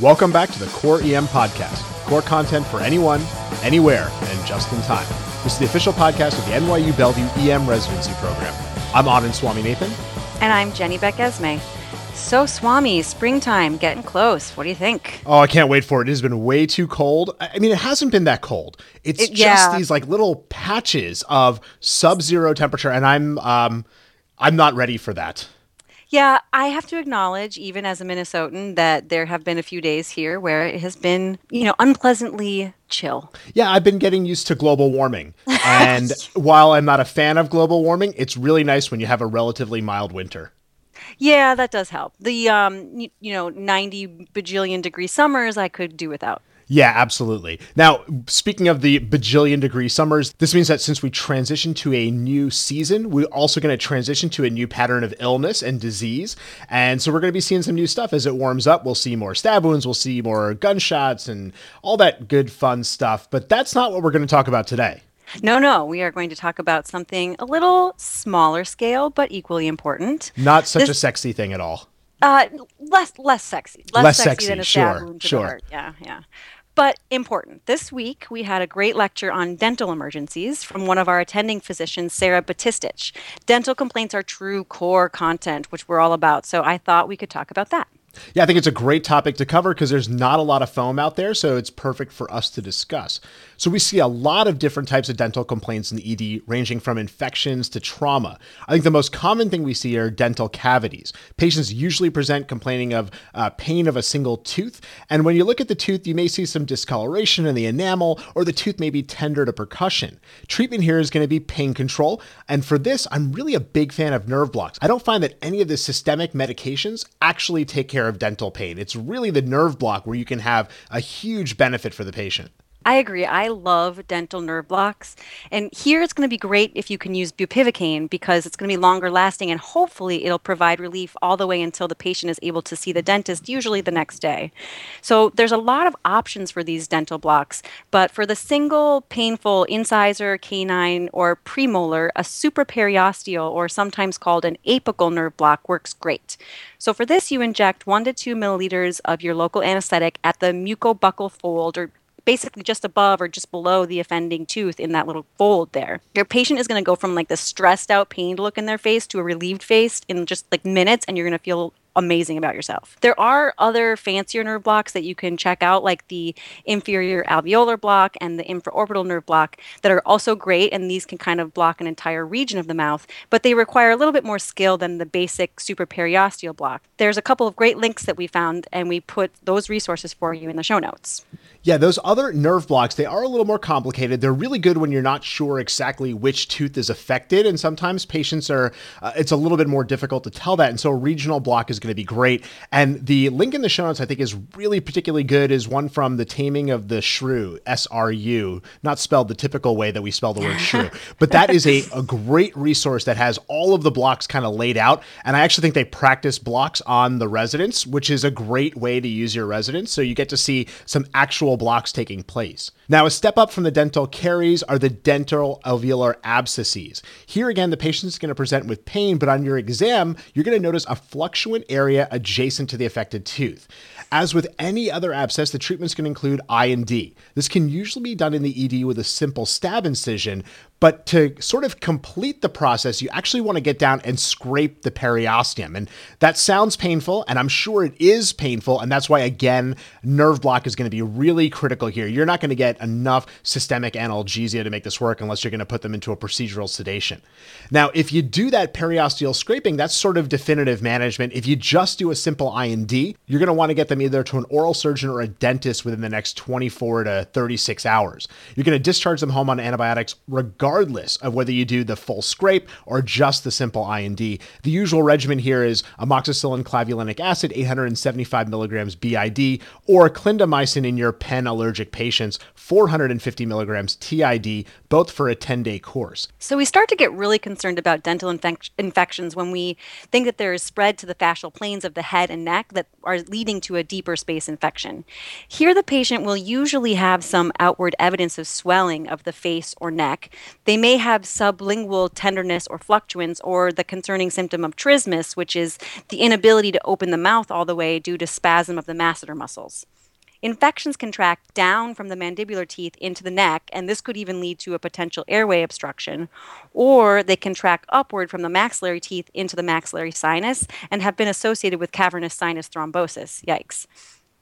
Welcome back to the Core EM Podcast. Core content for anyone, anywhere, and just in time. This is the official podcast of the NYU Bellevue EM Residency Program. I'm Anand Swaminathan. And I'm Jenny Beck-Esmay. So, Swami, springtime getting close. What do you think? Oh, I can't wait for it. It has been way too cold. I mean, it hasn't been that cold. It's It- just yeah. these like little patches of sub-zero temperature, and I'm um, I'm not ready for that. Yeah, I have to acknowledge, even as a Minnesotan, that there have been a few days here where it has been, you know, unpleasantly chill. Yeah, I've been getting used to global warming, and while I'm not a fan of global warming, it's really nice when you have a relatively mild winter. Yeah, that does help. The, um, y- you know, 90 bajillion degree summers I could do without. Yeah, absolutely. Now, speaking of the bajillion degree summers, this means that since we transition to a new season, we're also going to transition to a new pattern of illness and disease. And so we're going to be seeing some new stuff as it warms up. We'll see more stab wounds, we'll see more gunshots, and all that good, fun stuff. But that's not what we're going to talk about today. No, no, we are going to talk about something a little smaller scale, but equally important. Not such a sexy thing at all. Uh, less less sexy, less, Less sexy, sexy, than a sure, wound to sure. the heart. Yeah, yeah. But important. This week we had a great lecture on dental emergencies from one of our attending physicians, Sarah Batistich. Dental complaints are true core content, which we're all about. So I thought we could talk about that. Yeah, I think it's a great topic to cover because there's not a lot of foam out there, so it's perfect for us to discuss. So we see a lot of different types of dental complaints in the ED, ranging from infections to trauma. I think the most common thing we see are dental cavities. Patients usually present complaining of uh, pain of a single tooth, and when you look at the tooth, you may see some discoloration in the enamel, or the tooth may be tender to percussion. Treatment here is going to be pain control, and for this, I'm really a big fan of nerve blocks. I don't find that any of the systemic medications actually take care of dental pain. It's really the nerve block where you can have a huge benefit for the patient. I agree. I love dental nerve blocks. And here it's going to be great if you can use bupivacaine because it's going to be longer lasting and hopefully it'll provide relief all the way until the patient is able to see the dentist, usually the next day. So there's a lot of options for these dental blocks, but for the single painful incisor, canine, or premolar, a supraperiosteal or sometimes called an apical nerve block works great. So for this, you inject one to two milliliters of your local anesthetic at the mucobuccal fold or basically just above or just below the offending tooth in that little fold there. Your patient is going to go from like the stressed out, pained look in their face to a relieved face in just like minutes, and you're going to feel amazing about yourself. There are other fancier nerve blocks that you can check out, like the inferior alveolar block and the infraorbital nerve block, that are also great. And these can kind of block an entire region of the mouth, but they require a little bit more skill than the basic supraperiosteal block. There's a couple of great links that we found, and we put those resources for you in the show notes. Yeah, those other nerve blocks, they are a little more complicated. They're really good when you're not sure exactly which tooth is affected. And sometimes patients are, uh, it's a little bit more difficult to tell that. And so a regional block is going to be great. And the link in the show notes I think is really particularly good is one from The Taming of the Shrew, S R U, not spelled the typical way that we spell the word shrew. But that is a, a great resource that has all of the blocks kind of laid out. And I actually think they practice blocks on the residents, which is a great way to use your residents. So you get to see some actual blocks taking place. Now, a step up from the dental caries are the dental alveolar abscesses. Here again, the patient is going to present with pain, but on your exam, you're going to notice a fluctuant area adjacent to the affected tooth. As with any other abscess, the treatment's can include I and D. This can usually be done in the ED with a simple stab incision, but to sort of complete the process, you actually want to get down and scrape the periosteum. And that sounds painful, and I'm sure it is painful. And that's why, again, nerve block is going to be really critical here. You're not going to get enough systemic analgesia to make this work unless you're going to put them into a procedural sedation. Now, if you do that periosteal scraping, that's sort of definitive management. If you just do a simple I&D, you're going to want to get them either to an oral surgeon or a dentist within the next 24 to 36 hours. You're going to discharge them home on antibiotics regardless of whether you do the full scrape or just the simple I&D. The usual regimen here is amoxicillin clavulanic acid 875 milligrams BID or clindamycin in your pen allergic patients 450 milligrams TID, both for a 10-day course. So we start to get really concerned about dental infec- infections when we think that there is spread to the fascial planes of the head and neck that are leading to a deeper space infection. Here, the patient will usually have some outward evidence of swelling of the face or neck. They may have sublingual tenderness or fluctuance, or the concerning symptom of trismus, which is the inability to open the mouth all the way due to spasm of the masseter muscles. Infections can track down from the mandibular teeth into the neck, and this could even lead to a potential airway obstruction. Or they can track upward from the maxillary teeth into the maxillary sinus and have been associated with cavernous sinus thrombosis. Yikes.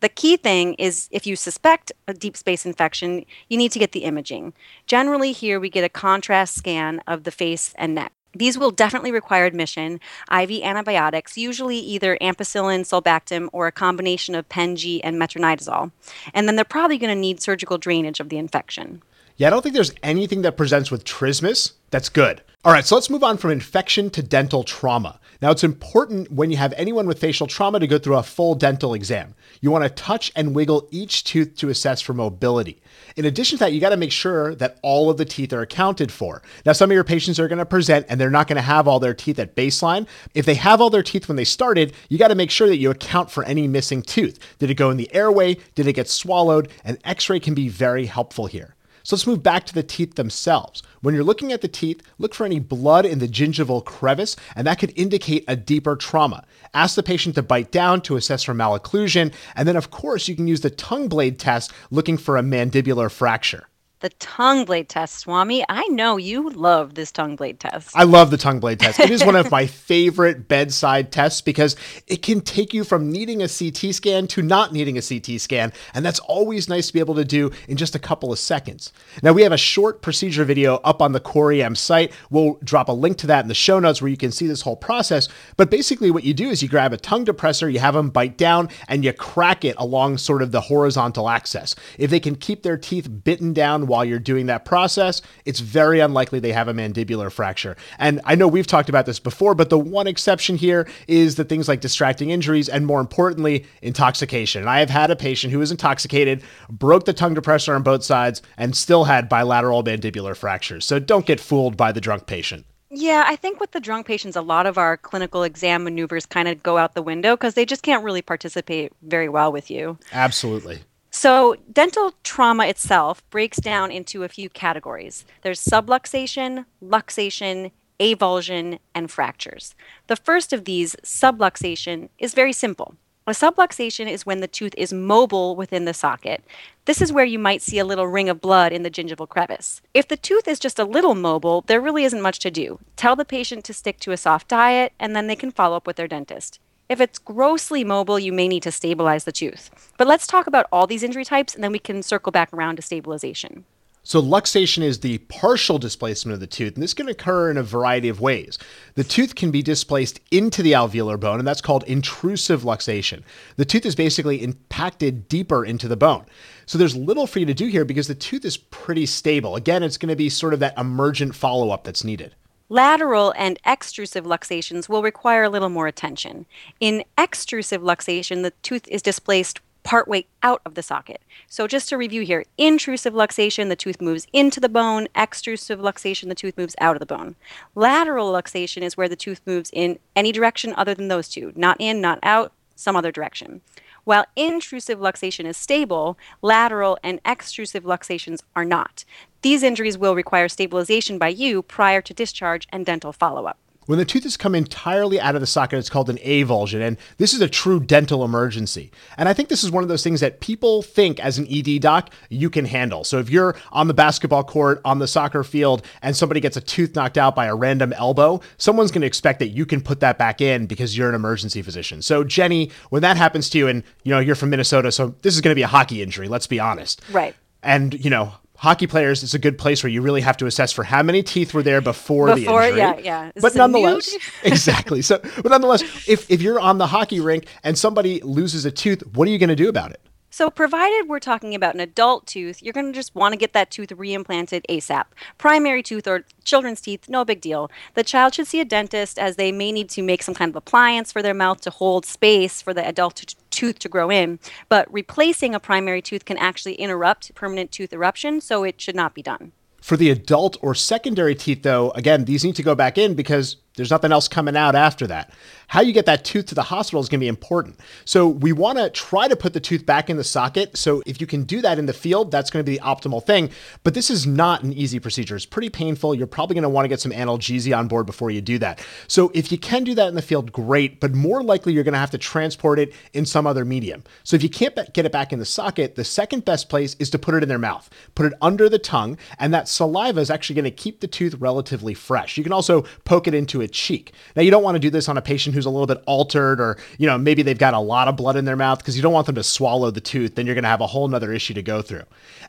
The key thing is if you suspect a deep space infection, you need to get the imaging. Generally, here we get a contrast scan of the face and neck. These will definitely require admission, IV antibiotics, usually either ampicillin, sulbactam, or a combination of Pen-G and metronidazole. And then they're probably going to need surgical drainage of the infection. Yeah, I don't think there's anything that presents with trismus that's good. All right, so let's move on from infection to dental trauma. Now, it's important when you have anyone with facial trauma to go through a full dental exam. You want to touch and wiggle each tooth to assess for mobility. In addition to that, you got to make sure that all of the teeth are accounted for. Now, some of your patients are going to present and they're not going to have all their teeth at baseline. If they have all their teeth when they started, you got to make sure that you account for any missing tooth. Did it go in the airway? Did it get swallowed? An x ray can be very helpful here. So let's move back to the teeth themselves. When you're looking at the teeth, look for any blood in the gingival crevice, and that could indicate a deeper trauma. Ask the patient to bite down to assess for malocclusion, and then, of course, you can use the tongue blade test looking for a mandibular fracture. The tongue blade test, Swami. I know you love this tongue blade test. I love the tongue blade test. It is one of my favorite bedside tests because it can take you from needing a CT scan to not needing a CT scan. And that's always nice to be able to do in just a couple of seconds. Now, we have a short procedure video up on the CoreEM site. We'll drop a link to that in the show notes where you can see this whole process. But basically, what you do is you grab a tongue depressor, you have them bite down, and you crack it along sort of the horizontal axis. If they can keep their teeth bitten down while you're doing that process, it's very unlikely they have a mandibular fracture. And I know we've talked about this before, but the one exception here is the things like distracting injuries and more importantly, intoxication. And I have had a patient who was intoxicated, broke the tongue depressor on both sides, and still had bilateral mandibular fractures. So don't get fooled by the drunk patient. Yeah, I think with the drunk patients, a lot of our clinical exam maneuvers kind of go out the window because they just can't really participate very well with you. Absolutely. So, dental trauma itself breaks down into a few categories there's subluxation, luxation, avulsion, and fractures. The first of these, subluxation, is very simple. A subluxation is when the tooth is mobile within the socket. This is where you might see a little ring of blood in the gingival crevice. If the tooth is just a little mobile, there really isn't much to do. Tell the patient to stick to a soft diet, and then they can follow up with their dentist. If it's grossly mobile, you may need to stabilize the tooth. But let's talk about all these injury types and then we can circle back around to stabilization. So, luxation is the partial displacement of the tooth, and this can occur in a variety of ways. The tooth can be displaced into the alveolar bone, and that's called intrusive luxation. The tooth is basically impacted deeper into the bone. So, there's little for you to do here because the tooth is pretty stable. Again, it's going to be sort of that emergent follow up that's needed. Lateral and extrusive luxations will require a little more attention. In extrusive luxation, the tooth is displaced partway out of the socket. So just to review here, intrusive luxation, the tooth moves into the bone. Extrusive luxation, the tooth moves out of the bone. Lateral luxation is where the tooth moves in any direction other than those two, not in, not out, some other direction. While intrusive luxation is stable, lateral and extrusive luxations are not. These injuries will require stabilization by you prior to discharge and dental follow up. When the tooth has come entirely out of the socket, it's called an avulsion, and this is a true dental emergency. And I think this is one of those things that people think as an ED doc you can handle. So if you're on the basketball court, on the soccer field, and somebody gets a tooth knocked out by a random elbow, someone's going to expect that you can put that back in because you're an emergency physician. So Jenny, when that happens to you, and you know you're from Minnesota, so this is going to be a hockey injury. Let's be honest. Right. And you know hockey players, it's a good place where you really have to assess for how many teeth were there before, before the injury. Yeah, yeah. Is but nonetheless, exactly. So, but nonetheless, if if you're on the hockey rink and somebody loses a tooth, what are you going to do about it? So, provided we're talking about an adult tooth, you're going to just want to get that tooth reimplanted ASAP. Primary tooth or children's teeth, no big deal. The child should see a dentist as they may need to make some kind of appliance for their mouth to hold space for the adult t- tooth to grow in. But replacing a primary tooth can actually interrupt permanent tooth eruption, so it should not be done. For the adult or secondary teeth, though, again, these need to go back in because There's nothing else coming out after that. How you get that tooth to the hospital is going to be important. So we want to try to put the tooth back in the socket. So if you can do that in the field, that's going to be the optimal thing. But this is not an easy procedure. It's pretty painful. You're probably going to want to get some analgesia on board before you do that. So if you can do that in the field, great. But more likely, you're going to have to transport it in some other medium. So if you can't get it back in the socket, the second best place is to put it in their mouth. Put it under the tongue, and that saliva is actually going to keep the tooth relatively fresh. You can also poke it into a cheek. Now, you don't want to do this on a patient who's a little bit altered or, you know, maybe they've got a lot of blood in their mouth because you don't want them to swallow the tooth. Then you're going to have a whole nother issue to go through.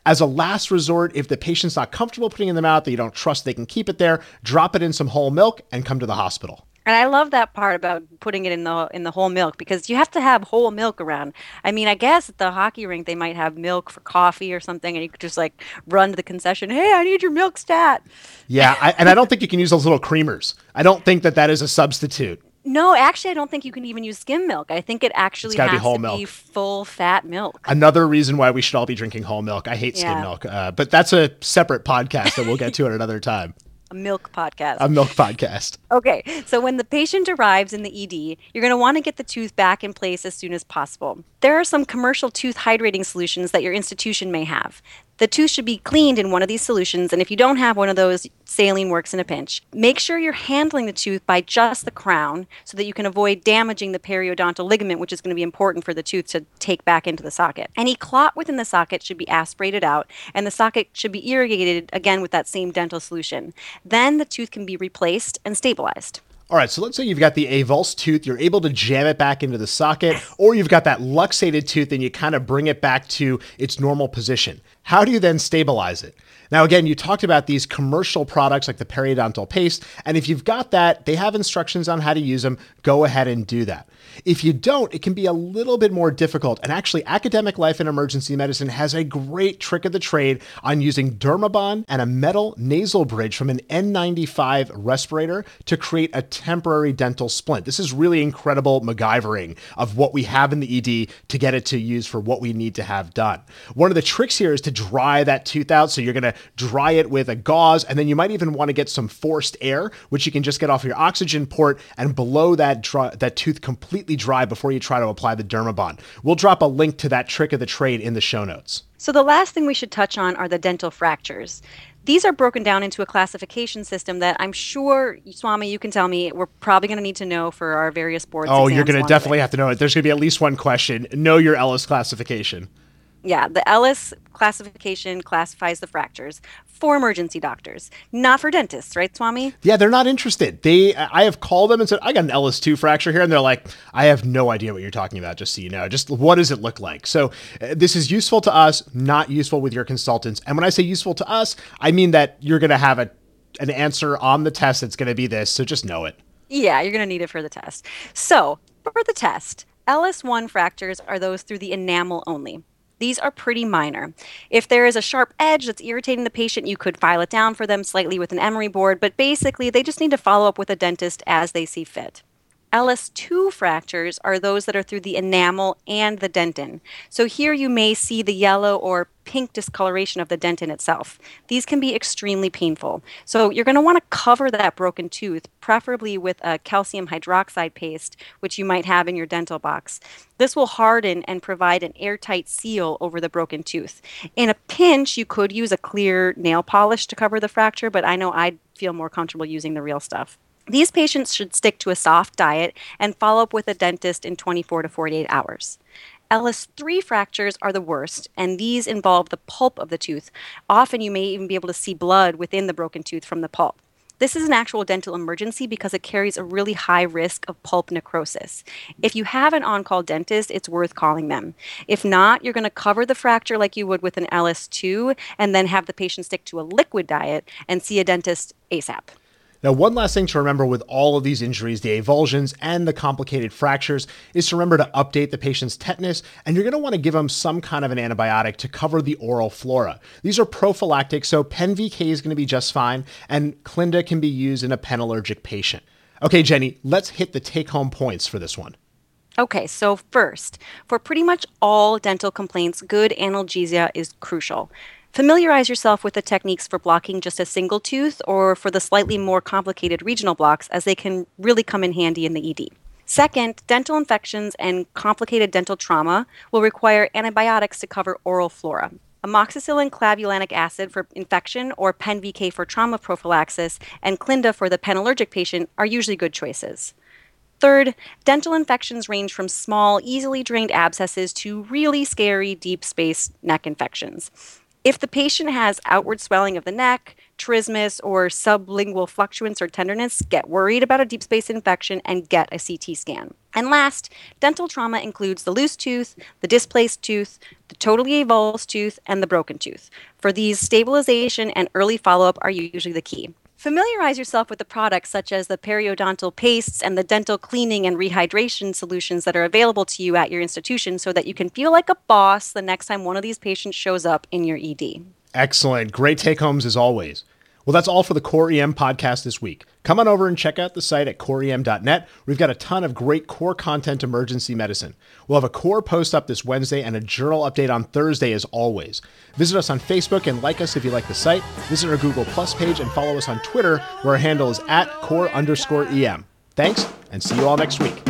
As a last resort, if the patient's not comfortable putting in the mouth, that you don't trust they can keep it there, drop it in some whole milk and come to the hospital. And I love that part about putting it in the in the whole milk because you have to have whole milk around. I mean, I guess at the hockey rink they might have milk for coffee or something, and you could just like run to the concession. Hey, I need your milk stat. Yeah, I, and I don't think you can use those little creamers. I don't think that that is a substitute. No, actually, I don't think you can even use skim milk. I think it actually has be whole to milk. be full fat milk. Another reason why we should all be drinking whole milk. I hate skim Yeah. milk, uh, but that's a separate podcast that we'll get to at another time. A milk podcast. A milk podcast. Okay, so when the patient arrives in the ED, you're going to want to get the tooth back in place as soon as possible. There are some commercial tooth hydrating solutions that your institution may have. The tooth should be cleaned in one of these solutions, and if you don't have one of those, saline works in a pinch. Make sure you're handling the tooth by just the crown so that you can avoid damaging the periodontal ligament, which is going to be important for the tooth to take back into the socket. Any clot within the socket should be aspirated out, and the socket should be irrigated again with that same dental solution. Then the tooth can be replaced and stabilized. All right, so let's say you've got the avulsed tooth, you're able to jam it back into the socket, or you've got that luxated tooth and you kind of bring it back to its normal position. How do you then stabilize it? Now, again, you talked about these commercial products like the periodontal paste, and if you've got that, they have instructions on how to use them. Go ahead and do that. If you don't, it can be a little bit more difficult. And actually, Academic Life in Emergency Medicine has a great trick of the trade on using Dermabond and a metal nasal bridge from an N95 respirator to create a temporary dental splint. This is really incredible MacGyvering of what we have in the ED to get it to use for what we need to have done. One of the tricks here is to dry that tooth out. So you're going to dry it with a gauze, and then you might even want to get some forced air, which you can just get off your oxygen port and blow that dry, that tooth completely dry before you try to apply the Dermabond. We'll drop a link to that trick of the trade in the show notes. So, the last thing we should touch on are the dental fractures. These are broken down into a classification system that I'm sure, Swami, you can tell me we're probably going to need to know for our various boards. Oh, you're going to definitely have to know it. There's going to be at least one question. Know your Ellis classification. Yeah, the Ellis classification classifies the fractures for emergency doctors, not for dentists, right, Swami? Yeah, they're not interested. They, I have called them and said, I got an Ellis 2 fracture here. And they're like, I have no idea what you're talking about, just so you know. Just what does it look like? So uh, this is useful to us, not useful with your consultants. And when I say useful to us, I mean that you're going to have a, an answer on the test that's going to be this. So just know it. Yeah, you're going to need it for the test. So, for the test, Ellis 1 fractures are those through the enamel only. These are pretty minor. If there is a sharp edge that's irritating the patient, you could file it down for them slightly with an emery board, but basically they just need to follow up with a dentist as they see fit. Ellis 2 fractures are those that are through the enamel and the dentin. So here you may see the yellow or pink discoloration of the dentin itself. These can be extremely painful. So you're going to want to cover that broken tooth, preferably with a calcium hydroxide paste, which you might have in your dental box. This will harden and provide an airtight seal over the broken tooth. In a pinch, you could use a clear nail polish to cover the fracture, but I know I'd feel more comfortable using the real stuff. These patients should stick to a soft diet and follow up with a dentist in 24 to 48 hours. Ellis 3 fractures are the worst, and these involve the pulp of the tooth. Often you may even be able to see blood within the broken tooth from the pulp. This is an actual dental emergency because it carries a really high risk of pulp necrosis. If you have an on call dentist, it's worth calling them. If not, you're going to cover the fracture like you would with an Ellis 2 and then have the patient stick to a liquid diet and see a dentist ASAP. Now, one last thing to remember with all of these injuries, the avulsions and the complicated fractures, is to remember to update the patient's tetanus, and you're going to want to give them some kind of an antibiotic to cover the oral flora. These are prophylactic, so PenVK is going to be just fine, and Clinda can be used in a pen allergic patient. Okay, Jenny, let's hit the take home points for this one. Okay, so first, for pretty much all dental complaints, good analgesia is crucial. Familiarize yourself with the techniques for blocking just a single tooth or for the slightly more complicated regional blocks, as they can really come in handy in the ED. Second, dental infections and complicated dental trauma will require antibiotics to cover oral flora. Amoxicillin clavulanic acid for infection or PenVK for trauma prophylaxis and Clinda for the penallergic patient are usually good choices. Third, dental infections range from small, easily drained abscesses to really scary deep space neck infections. If the patient has outward swelling of the neck, trismus, or sublingual fluctuance or tenderness, get worried about a deep space infection and get a CT scan. And last, dental trauma includes the loose tooth, the displaced tooth, the totally avulsed tooth, and the broken tooth. For these, stabilization and early follow up are usually the key. Familiarize yourself with the products such as the periodontal pastes and the dental cleaning and rehydration solutions that are available to you at your institution so that you can feel like a boss the next time one of these patients shows up in your ED. Excellent. Great take homes as always. Well, that's all for the Core EM podcast this week. Come on over and check out the site at coreem.net. We've got a ton of great core content emergency medicine. We'll have a core post up this Wednesday and a journal update on Thursday as always. Visit us on Facebook and like us if you like the site. Visit our Google Plus page and follow us on Twitter where our handle is at core underscore EM. Thanks and see you all next week.